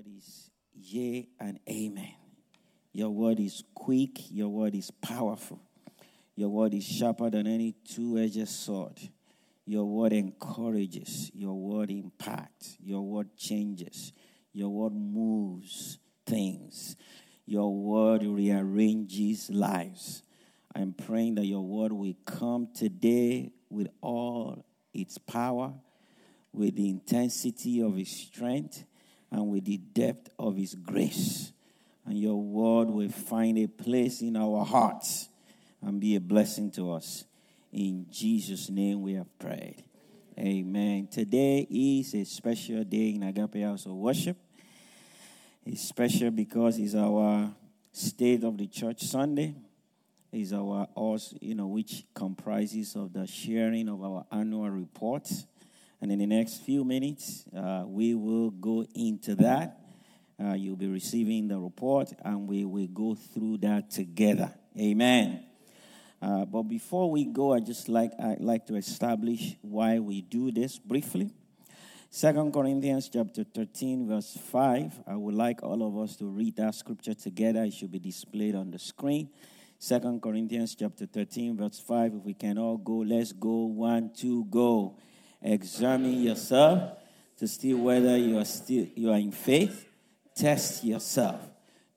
Word is yea and amen. Your word is quick, your word is powerful. Your word is sharper than any two edged sword. Your word encourages, your word impacts, your word changes, your word moves things, your word rearranges lives. I'm praying that your word will come today with all its power, with the intensity of its strength, and with the depth of His grace. And your word will find a place in our hearts and be a blessing to us. In Jesus' name we have prayed. Amen. Today is a special day in Agape House of Worship. It's special because it's our State of the Church Sunday. It's our, also, you know, which comprises of the sharing of our annual reports and in the next few minutes, uh, we will go into that. Uh, you'll be receiving the report, and we will go through that together. Amen. Uh, but before we go, I just like I like to establish why we do this briefly. Second Corinthians chapter 13, verse 5. I would like all of us to read that scripture together. It should be displayed on the screen. Second Corinthians chapter 13, verse 5. If we can all go, let's go. One, two, go. Examine yourself to see whether you are still you are in faith. Test yourself.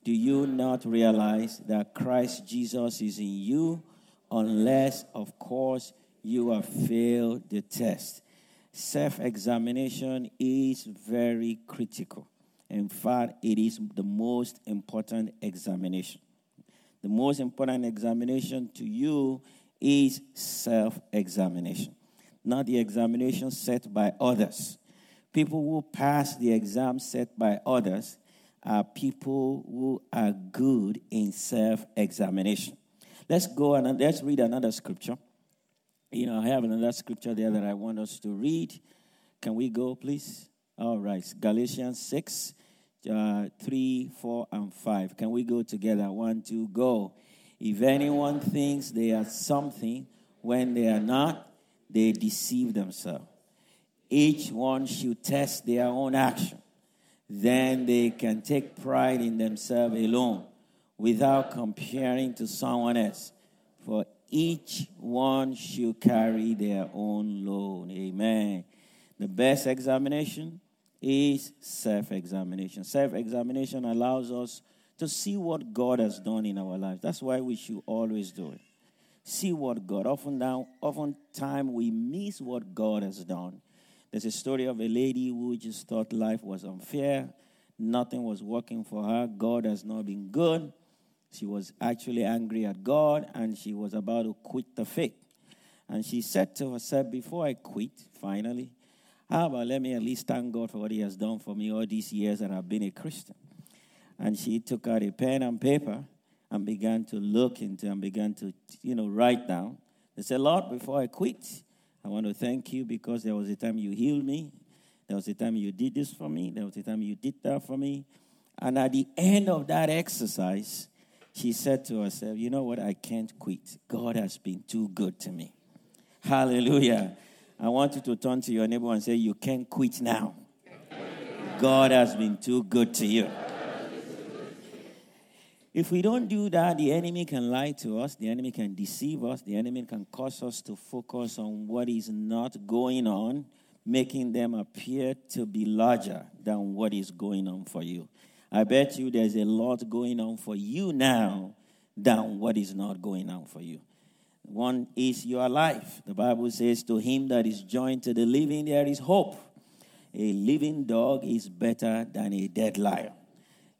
Do you not realize that Christ Jesus is in you, unless, of course, you have failed the test? Self examination is very critical. In fact, it is the most important examination. The most important examination to you is self examination not the examination set by others. People who pass the exam set by others are people who are good in self examination. Let's go and let's read another scripture. You know, I have another scripture there that I want us to read. Can we go, please? All right. Galatians 6, uh, 3, 4, and 5. Can we go together? One, two, go. If anyone thinks they are something when they are not, they deceive themselves. Each one should test their own action. Then they can take pride in themselves alone without comparing to someone else. For each one should carry their own load. Amen. The best examination is self examination. Self examination allows us to see what God has done in our lives. That's why we should always do it see what God. Often now, oftentimes we miss what God has done. There's a story of a lady who just thought life was unfair, nothing was working for her. God has not been good. She was actually angry at God and she was about to quit the faith. And she said to herself, Before I quit, finally, how about let me at least thank God for what He has done for me all these years that I've been a Christian? And she took out a pen and paper and began to look into and began to, you know, write down. They said, Lord, before I quit, I want to thank you because there was a time you healed me. There was a time you did this for me. There was a time you did that for me. And at the end of that exercise, she said to herself, You know what? I can't quit. God has been too good to me. Hallelujah. I want you to turn to your neighbor and say, You can't quit now. God has been too good to you. If we don't do that, the enemy can lie to us, the enemy can deceive us, the enemy can cause us to focus on what is not going on, making them appear to be larger than what is going on for you. I bet you there's a lot going on for you now than what is not going on for you. One is your life. The Bible says, To him that is joined to the living, there is hope. A living dog is better than a dead lion.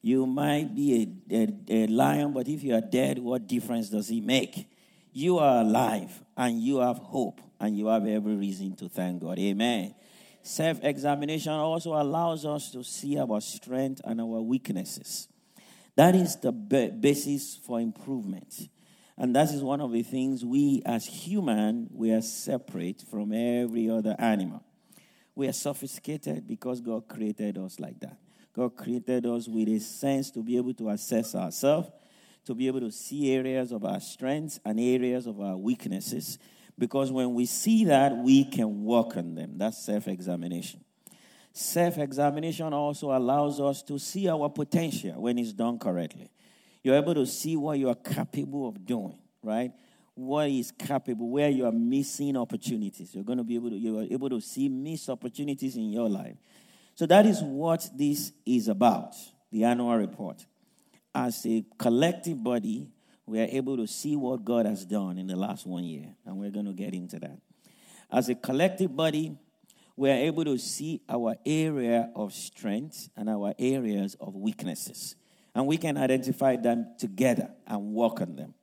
You might be a, a, a, lion, but if you are dead, what difference does it make? You are alive and you have hope and you have every reason to thank God. Amen. Self examination also allows us to see our strength and our weaknesses. That is the basis for improvement. And that is one of the things we as human, we are separate from every other animal. We are sophisticated because God created us like that. God created us with a sense to be able to assess ourselves, to be able to see areas of our strengths and areas of our weaknesses. Because when we see that, we can work on them. That's self examination. Self examination also allows us to see our potential when it's done correctly. You're able to see what you are capable of doing, right? What is capable, where you are missing opportunities. You're going to be able to, you are able to see missed opportunities in your life. So that is what this is about, the annual report. As a collective body, we are able to see what God has done in the last one year, and we're going to get into that. As a collective body, we are able to see our area of strength and our areas of weaknesses. And we can identify them together and work on them.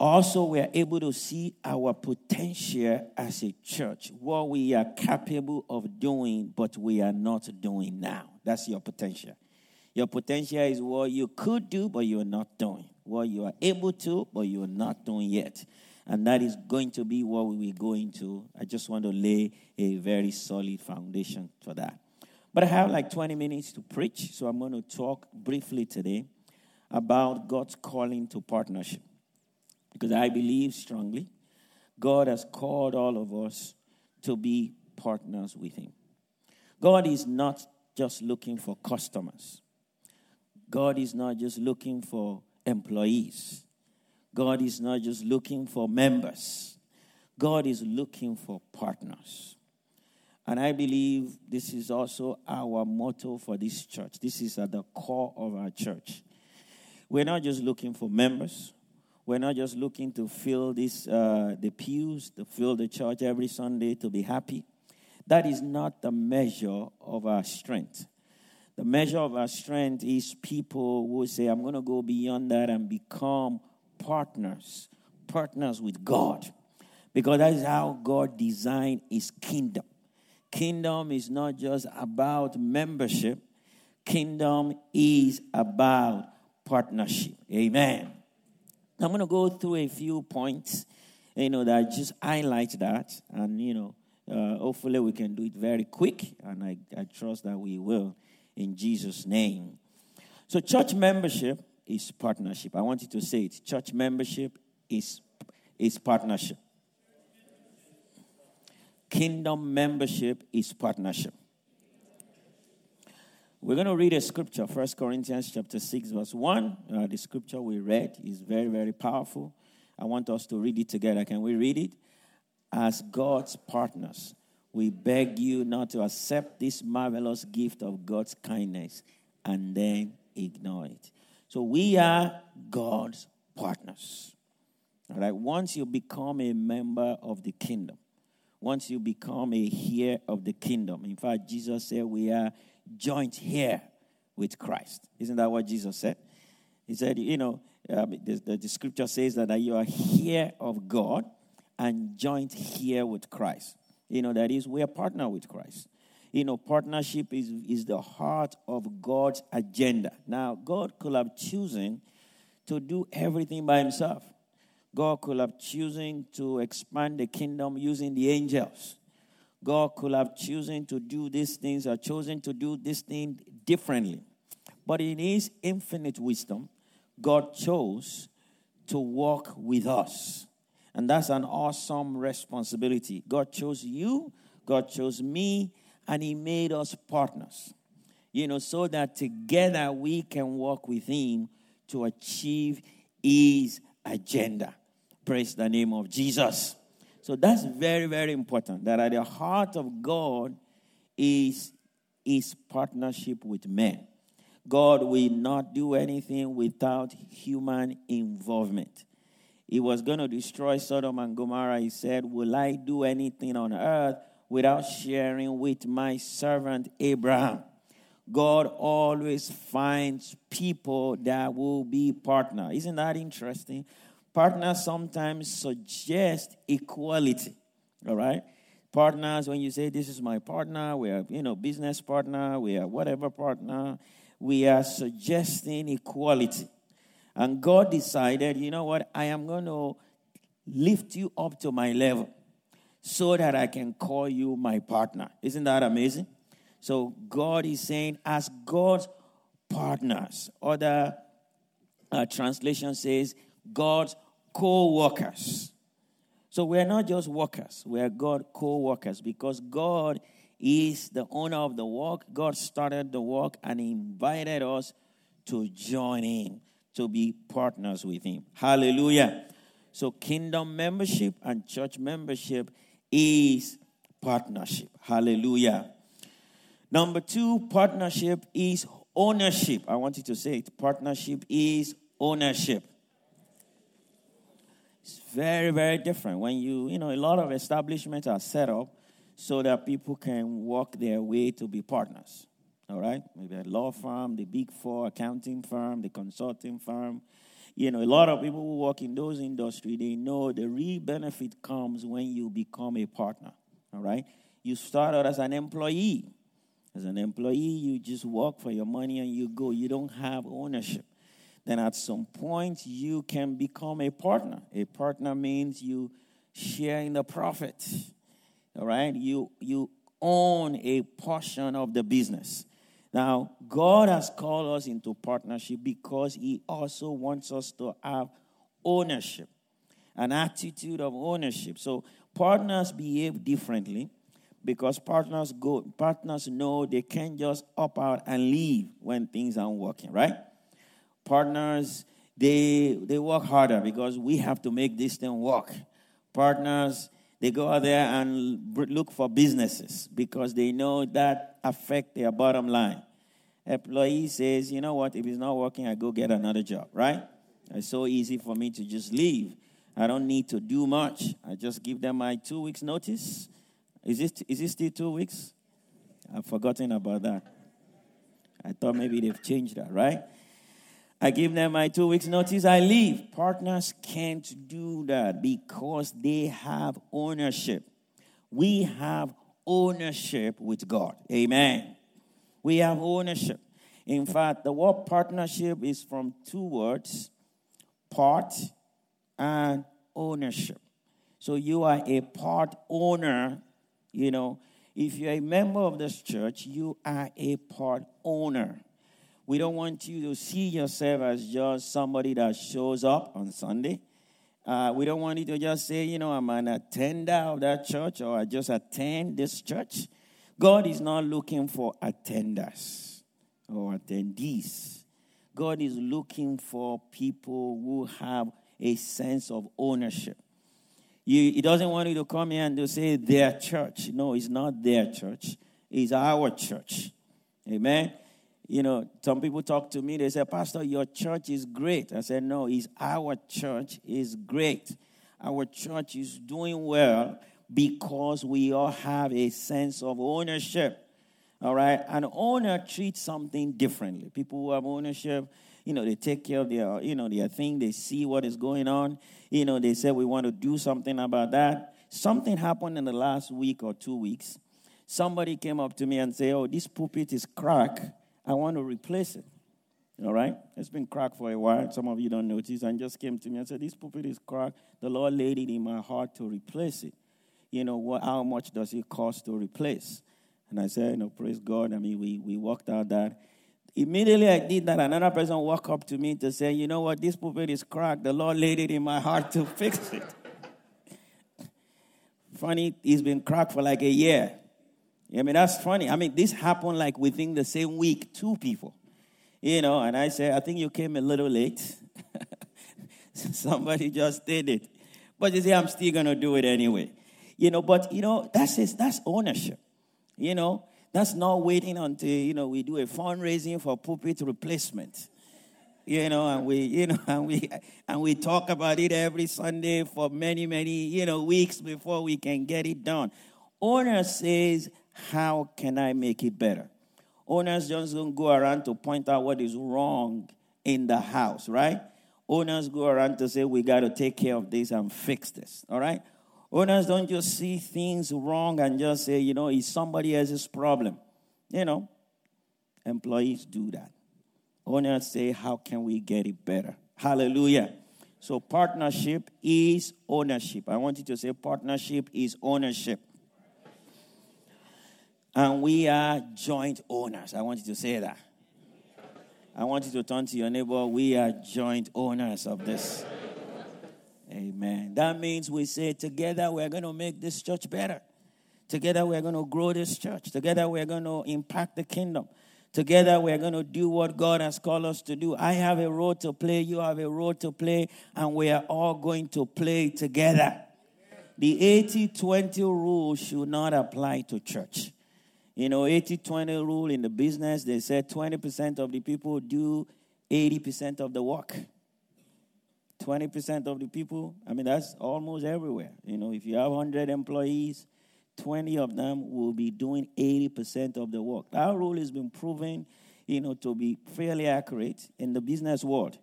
Also, we are able to see our potential as a church, what we are capable of doing, but we are not doing now. That's your potential. Your potential is what you could do, but you are not doing. What you are able to, but you are not doing yet. And that is going to be what we will go into. I just want to lay a very solid foundation for that. But I have like 20 minutes to preach, so I'm going to talk briefly today about God's calling to partnership. Because I believe strongly God has called all of us to be partners with Him. God is not just looking for customers, God is not just looking for employees. God is not just looking for members, God is looking for partners. And I believe this is also our motto for this church. This is at the core of our church. We're not just looking for members. We're not just looking to fill this, uh, the pews, to fill the church every Sunday to be happy. That is not the measure of our strength. The measure of our strength is people who say, I'm going to go beyond that and become partners, partners with God. Because that is how God designed his kingdom. Kingdom is not just about membership, kingdom is about partnership. Amen. I'm going to go through a few points, you know, that just highlight that. And, you know, uh, hopefully we can do it very quick. And I, I trust that we will in Jesus' name. So, church membership is partnership. I want you to say it. Church membership is, is partnership. Kingdom membership is partnership. We're going to read a scripture, 1 Corinthians chapter 6, verse 1. Uh, the scripture we read is very, very powerful. I want us to read it together. Can we read it? As God's partners, we beg you not to accept this marvelous gift of God's kindness and then ignore it. So we are God's partners. All right. Once you become a member of the kingdom, once you become a heir of the kingdom, in fact, Jesus said we are joint heir with Christ. Isn't that what Jesus said? He said, you know, um, the, the, the, scripture says that, that you are heir of God and joint heir with Christ. You know, that is, we are partner with Christ you know, partnership is, is the heart of God's agenda. Now, God could have chosen to do everything by himself. God could have chosen to expand the kingdom using the angels. God could have chosen to do these things or chosen to do this thing differently. But in his infinite wisdom, God chose to walk with us. And that's an awesome responsibility. God chose you, God chose me, and He made us partners, you know, so that together we can walk with Him to achieve His agenda. Praise the name of Jesus. So that's very, very important. That at the heart of God is His partnership with men. God will not do anything without human involvement. He was going to destroy Sodom and Gomorrah. He said, Will I do anything on earth without sharing with my servant Abraham. God always finds people that will be partner. Isn't that interesting? Partners sometimes suggest equality. All right? Partners, when you say this is my partner, we are, you know, business partner, we are whatever partner, we are suggesting equality. And God decided, you know what, I am going to lift you up to my level so that I can call you my partner. Isn't that amazing? So God is saying, as God's partners, other uh, translation says, God's co workers. So we're not just workers, we are God co workers because God is the owner of the work. God started the work and invited us to join in, to be partners with Him. Hallelujah. So, kingdom membership and church membership is partnership. Hallelujah. Number two, partnership is ownership. I want you to say it. Partnership is ownership. Very, very different. When you, you know, a lot of establishments are set up so that people can walk their way to be partners. All right? Maybe a law firm, the big four, accounting firm, the consulting firm. You know, a lot of people who work in those industries, they know the real benefit comes when you become a partner. All right? You start out as an employee. As an employee, you just work for your money and you go. You don't have ownership then at some point you can become a partner. A partner means you share in the profit. All right? You you own a portion of the business. Now, God has called us into partnership because He also wants us to have ownership, an attitude of ownership. So, partners behave differently because partners go partners know they can't just up out and leave when things aren't working, right? Partners, they, they work harder because we have to make this thing work. Partners, they go out there and look for businesses because they know that affect their bottom line. Employee says, you know what, if it's not working, I go get another job, right? It's so easy for me to just leave. I don't need to do much. I just give them my two weeks notice. Is it, is it still two weeks? I've forgotten about that. I thought maybe they've changed that, right? I give them my two weeks notice, I leave. Partners can't do that because they have ownership. We have ownership with God. Amen. We have ownership. In fact, the word partnership is from two words part and ownership. So you are a part owner. You know, if you're a member of this church, you are a part owner. We don't want you to see yourself as just somebody that shows up on Sunday. Uh, we don't want you to just say, you know, I'm an attender of that church or I just attend this church. God is not looking for attenders or attendees. God is looking for people who have a sense of ownership. You, he doesn't want you to come here and to say their church. No, it's not their church. It's our church. Amen. You know, some people talk to me, they say, Pastor, your church is great. I said, No, it's our church is great. Our church is doing well because we all have a sense of ownership. All right? An owner treats something differently. People who have ownership, you know, they take care of their, you know, their thing, they see what is going on. You know, they say we want to do something about that. Something happened in the last week or two weeks. Somebody came up to me and said, Oh, this pulpit is cracked I want to replace it. All right? It's been cracked for a while. Some of you don't notice. And just came to me and said, This pulpit is cracked. The Lord laid it in my heart to replace it. You know, what, how much does it cost to replace? And I said, you know, praise God. I mean, we, we worked out that. Immediately I did that. Another person walked up to me to say, you know what, this pulpit is cracked. The Lord laid it in my heart to fix it. Funny, it's been cracked for like a year. I mean, that's funny. I mean, this happened like within the same week, two people. You know, and I said, I think you came a little late. Somebody just did it. But you see, I'm still going to do it anyway. You know, but, you know, that's, just, that's ownership. You know, that's not waiting until, you know, we do a fundraising for pulpit replacement. You know, and we, you know, and we, and we talk about it every Sunday for many, many, you know, weeks before we can get it done. Owner says, how can I make it better? Owners just don't go around to point out what is wrong in the house, right? Owners go around to say, we got to take care of this and fix this, all right? Owners don't just see things wrong and just say, you know, it's somebody else's problem. You know, employees do that. Owners say, how can we get it better? Hallelujah. So, partnership is ownership. I want you to say, partnership is ownership. And we are joint owners. I want you to say that. I want you to turn to your neighbor. We are joint owners of this. Amen. That means we say together we're going to make this church better. Together we're going to grow this church. Together we're going to impact the kingdom. Together we're going to do what God has called us to do. I have a role to play, you have a role to play, and we are all going to play together. The 80 20 rule should not apply to church. You know, 80 20 rule in the business, they said 20% of the people do 80% of the work. 20% of the people, I mean, that's almost everywhere. You know, if you have 100 employees, 20 of them will be doing 80% of the work. That rule has been proven, you know, to be fairly accurate in the business world.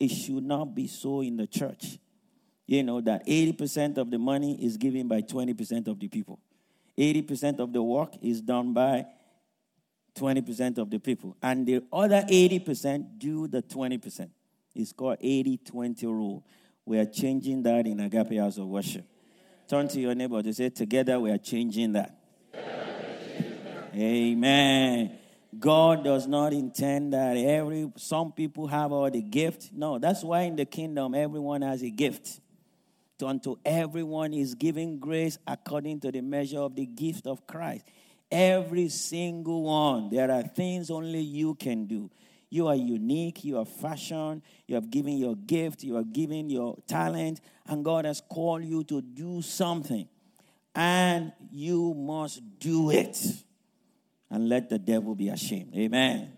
It should not be so in the church. You know, that 80% of the money is given by 20% of the people. 80% of the work is done by 20% of the people. And the other 80% do the 20%. It's called 80 20 rule. We are changing that in Agape House of Worship. Turn to your neighbor to say, Together we are changing that. Amen. God does not intend that every some people have all the gift. No, that's why in the kingdom everyone has a gift. To unto everyone is giving grace according to the measure of the gift of Christ. Every single one. There are things only you can do. You are unique. You are fashioned. You have given your gift. You have given your talent. And God has called you to do something. And you must do it. And let the devil be ashamed. Amen.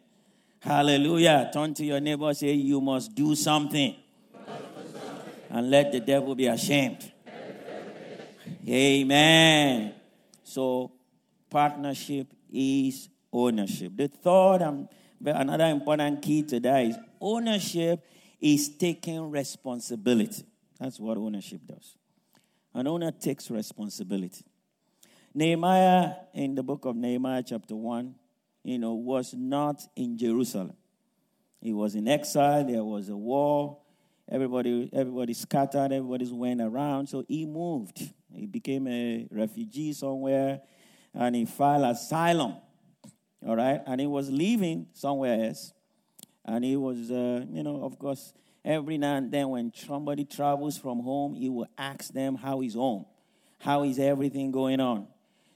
Hallelujah. Turn to your neighbor say, You must do something. And let the devil be ashamed. Amen. So, partnership is ownership. The third and another important key to that is ownership is taking responsibility. That's what ownership does. An owner takes responsibility. Nehemiah, in the book of Nehemiah, chapter 1, you know, was not in Jerusalem. He was in exile. There was a war. Everybody, everybody scattered. Everybody went around. So he moved. He became a refugee somewhere, and he filed asylum all right? And he was living somewhere else. And he was, uh, you know, of course, every now and then when somebody travels from home, he will ask them how is home, how is everything going on.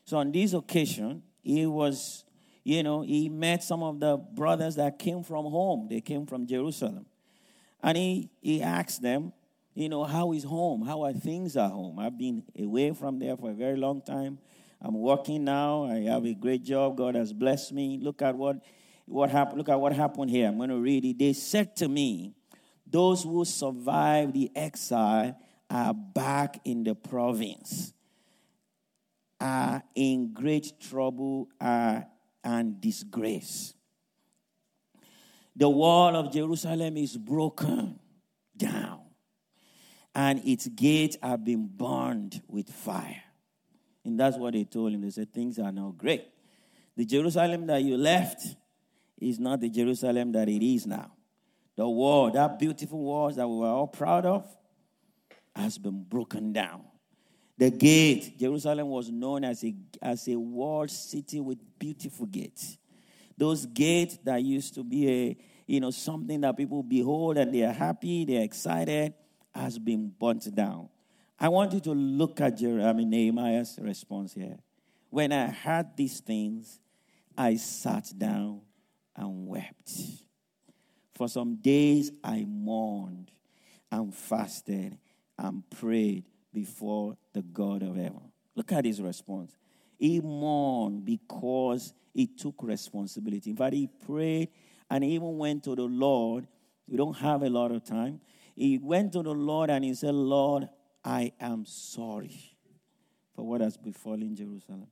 So on this occasion, he was, you know, he met some of the brothers that came from home. They came from Jerusalem. And he, he asked them, you know, how is home? How are things at home? I've been away from there for a very long time. I'm working now. I have a great job. God has blessed me. Look at what, what happened. Look at what happened here. I'm going to read it. They said to me, Those who survived the exile are back in the province, are in great trouble are, and disgrace. The wall of Jerusalem is broken down, and its gates have been burned with fire. And that's what they told him. They said, Things are now great. The Jerusalem that you left is not the Jerusalem that it is now. The wall, that beautiful wall that we were all proud of, has been broken down. The gate, Jerusalem was known as a, as a walled city with beautiful gates. Those gates that used to be a, you know, something that people behold and they are happy, they're excited, has been burnt down. I want you to look at Jeremiah, Nehemiah's response here. When I heard these things, I sat down and wept. For some days I mourned and fasted and prayed before the God of heaven. Look at his response. He mourned because he took responsibility. In fact, he prayed and even went to the Lord. We don't have a lot of time. He went to the Lord and he said, Lord, I am sorry for what has befallen Jerusalem.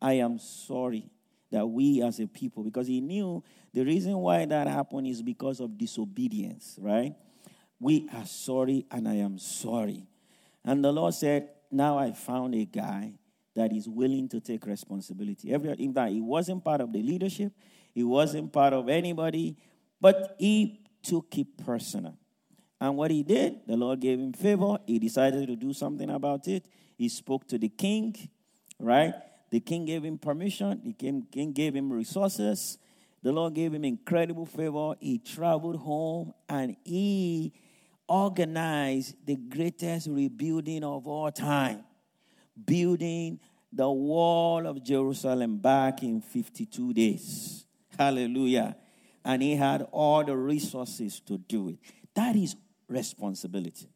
I am sorry that we as a people, because he knew the reason why that happened is because of disobedience, right? We are sorry and I am sorry. And the Lord said, now I found a guy that is willing to take responsibility. Every in fact, he wasn't part of the leadership, he wasn't part of anybody, but he took it personal. And what he did, the Lord gave him favor. He decided to do something about it. He spoke to the king, right? The king gave him permission. The king, king gave him resources. The Lord gave him incredible favor. He traveled home and he organized the greatest rebuilding of all time, building the wall of Jerusalem back in 52 days. Hallelujah. And he had all the resources to do it. That is responsibility.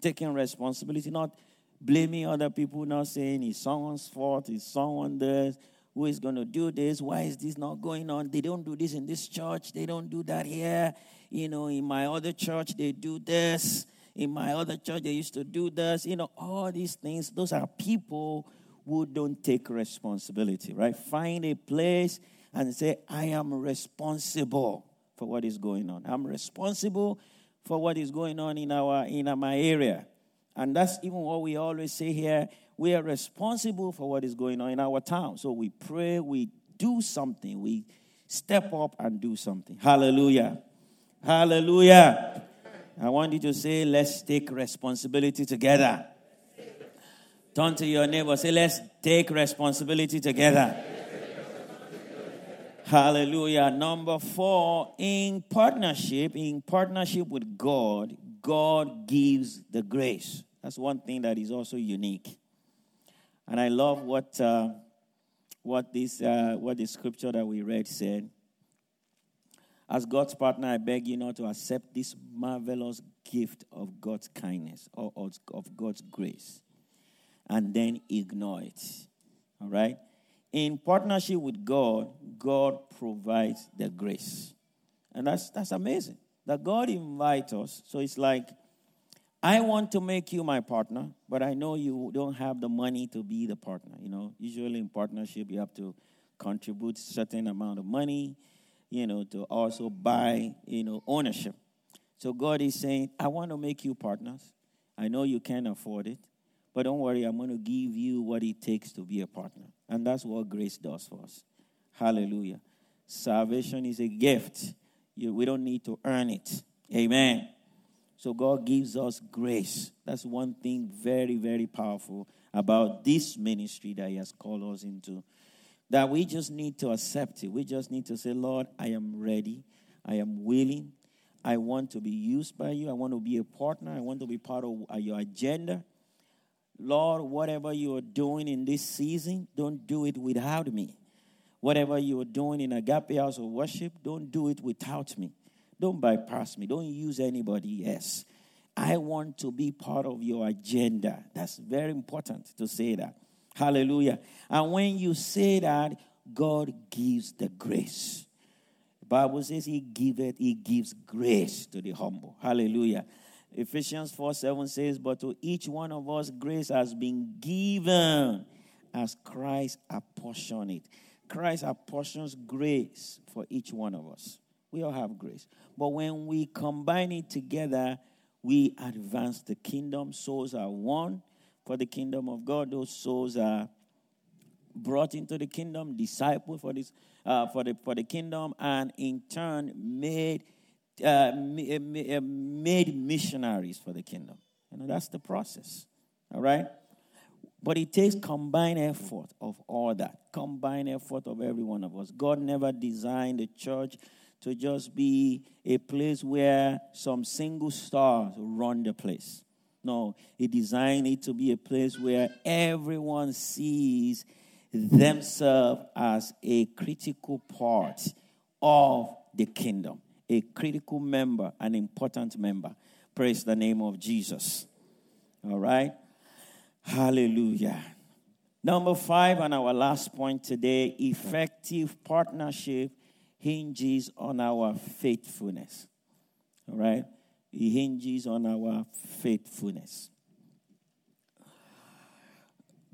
Taking responsibility, not blaming other people, not saying it's someone's fault, it's someone this, who is going to do this, why is this not going on? They don't do this in this church, they don't do that here. You know, in my other church, they do this. In my other church, they used to do this. You know, all these things, those are people who don't take responsibility, right? Find a place and say, I am responsible for what is going on. I'm responsible for what is going on in our in my area. And that's even what we always say here. We are responsible for what is going on in our town. So we pray, we do something, we step up and do something. Hallelujah. Hallelujah. I want you to say, let's take responsibility together. Turn to your neighbor, say, let's take responsibility together. Hallelujah. Number four, in partnership, in partnership with God, God gives the grace. That's one thing that is also unique. And I love what uh, what this uh, what the scripture that we read said. As God's partner, I beg you not to accept this marvelous gift of God's kindness or of God's grace and then ignore it. All right? in partnership with God, God provides the grace. And that's, that's amazing. That God invites us. So it's like, I want to make you my partner, but I know you don't have the money to be the partner. You know, usually in partnership, you have to contribute certain amount of money, you know, to also buy, you know, ownership. So God is saying, I want to make you partners. I know you can't afford it, but don't worry, I'm going to give you what it takes to be a partner. And that's what grace does for us. Hallelujah. Salvation is a gift. we don't need to earn it. Amen. So God gives us grace. That's one thing very, very powerful about this ministry that He has called us into. That we just need to accept it. We just need to say, Lord, I am ready. I am willing. I want to be used by you. I want to be a partner. I want to be part of your agenda. Lord, whatever you are doing in this season, don't do it without me. Whatever you are doing in Agape House of Worship, don't do it without me. Don't bypass me. Don't use anybody else. I want to be part of your agenda. That's very important to say that. Hallelujah. And when you say that, God gives the grace. The Bible says he giveth, he gives grace to the humble. Hallelujah. Ephesians 4 7 says, But to each one of us grace has been given as Christ apportioned it. Christ apportions grace for each one of us. We all have grace. But when we combine it together, we advance the kingdom. Souls are won for the kingdom of God. Those souls are brought into the kingdom, discipled for this uh, for the for the kingdom, and in turn made uh, uh, uh, made missionaries for the kingdom. You know, that's the process. All right? But it takes combined effort of all that, combined effort of every one of us. God never designed the church to just be a place where some single stars run the place. No, He designed it to be a place where everyone sees themselves as a critical part of the kingdom a critical member, an important member. Praise the name of Jesus. All right? Hallelujah. Number five, and our last point today effective partnership hinges on our faithfulness. All right? It hinges on our faithfulness.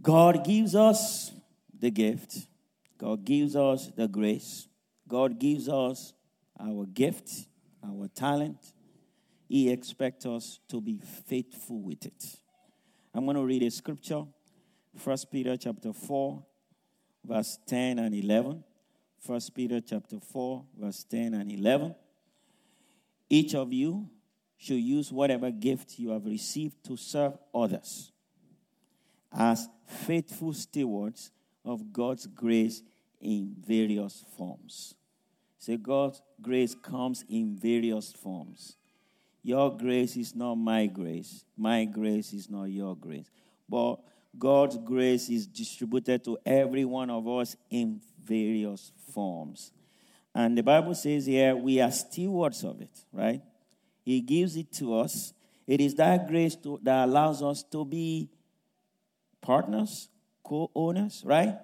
God gives us the gift, God gives us the grace, God gives us our gift, our talent. He expects us to be faithful with it. I'm going to read a scripture, 1 Peter chapter 4, verse 10 and 11. 1 Peter chapter 4, verse 10 and 11. Each of you should use whatever gift you have received to serve others as faithful stewards of God's grace in various forms. Say, God's grace comes in various forms. Your grace is not my grace. My grace is not your grace. But God's grace is distributed to every one of us in various forms. And the Bible says here, we are stewards of it, right? He gives it to us. It is that grace to, that allows us to be partners, co owners, right?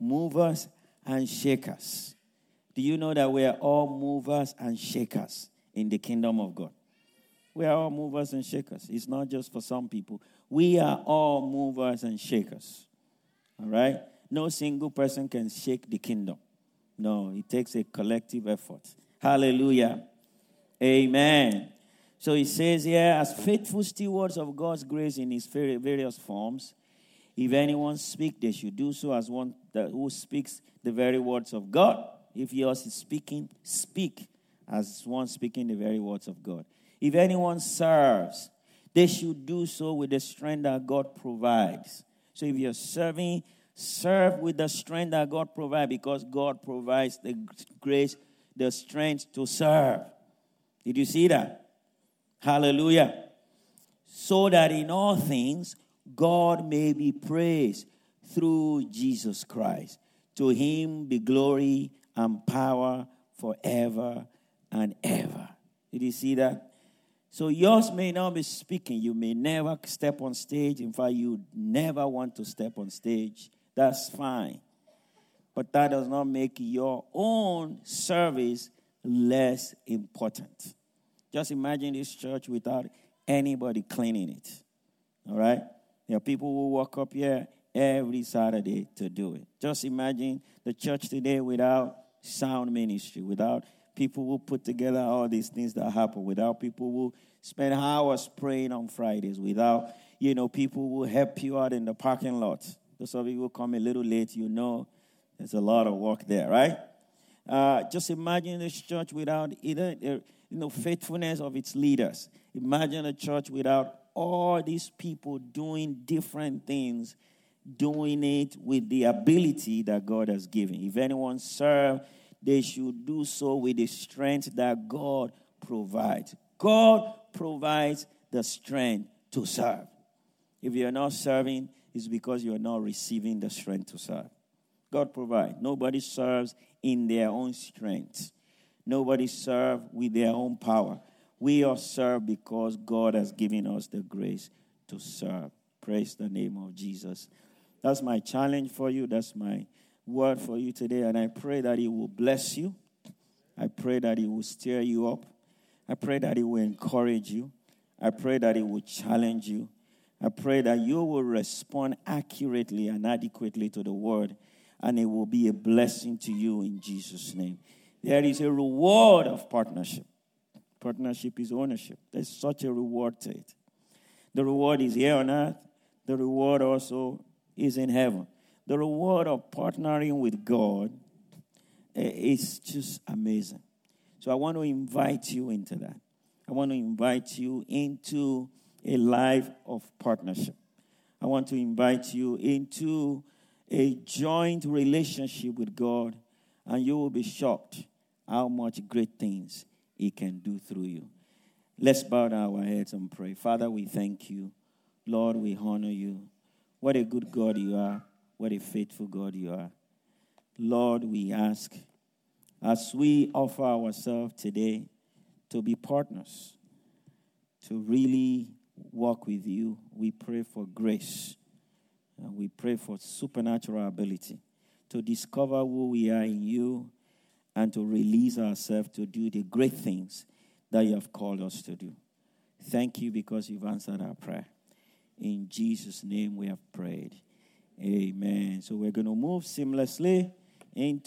Movers and shakers. Do you know that we are all movers and shakers in the kingdom of God? We are all movers and shakers. It's not just for some people. We are all movers and shakers. All right? No single person can shake the kingdom. No, it takes a collective effort. Hallelujah. Amen. So he says here, as faithful stewards of God's grace in his various forms, if anyone speak, they should do so as one that, who speaks the very words of God. If yours is speaking, speak as one speaking the very words of God. If anyone serves, they should do so with the strength that God provides. So if you're serving, serve with the strength that God provides because God provides the grace, the strength to serve. Did you see that? Hallelujah. So that in all things, God may be praised through Jesus Christ. To him be glory and power forever and ever. Did you see that? So yours may not be speaking. You may never step on stage. In fact, you never want to step on stage. That's fine. But that does not make your own service less important. Just imagine this church without anybody cleaning it. All right? There are people who walk up here every Saturday to do it. Just imagine the church today without sound ministry, without people who put together all these things that happen, without people who spend hours praying on Fridays, without, you know, people who help you out in the parking lot. Those of you who come a little late, you know there's a lot of work there, right? Uh, just imagine this church without either, uh, you know, faithfulness of its leaders. Imagine a church without all these people doing different things, doing it with the ability that God has given. If anyone serve, they should do so with the strength that God provides. God provides the strength to serve. If you're not serving, it's because you're not receiving the strength to serve. God provides. Nobody serves in their own strength. Nobody serves with their own power. We are served because God has given us the grace to serve. Praise the name of Jesus. That's my challenge for you. That's my word for you today. And I pray that He will bless you. I pray that He will stir you up. I pray that He will encourage you. I pray that He will challenge you. I pray that you will respond accurately and adequately to the word, and it will be a blessing to you in Jesus' name. There is a reward of partnership. Partnership is ownership. There's such a reward to it. The reward is here on earth, the reward also is in heaven. The reward of partnering with God eh, is just amazing. So I want to invite you into that. I want to invite you into a life of partnership. I want to invite you into a joint relationship with God, and you will be shocked how much great things he can do through you. Let's bow our heads and pray. Father, we thank you. Lord, we honor you. What a good God you are. What a faithful God you are. Lord, we ask as we offer ourselves today to be partners, to really walk with you, we pray for grace. And we pray for supernatural ability to discover who we are in you and to release ourselves to do the great things that you have called us to do. Thank you because you've answered our prayer. In Jesus' name we have prayed. Amen. So we're going to move seamlessly into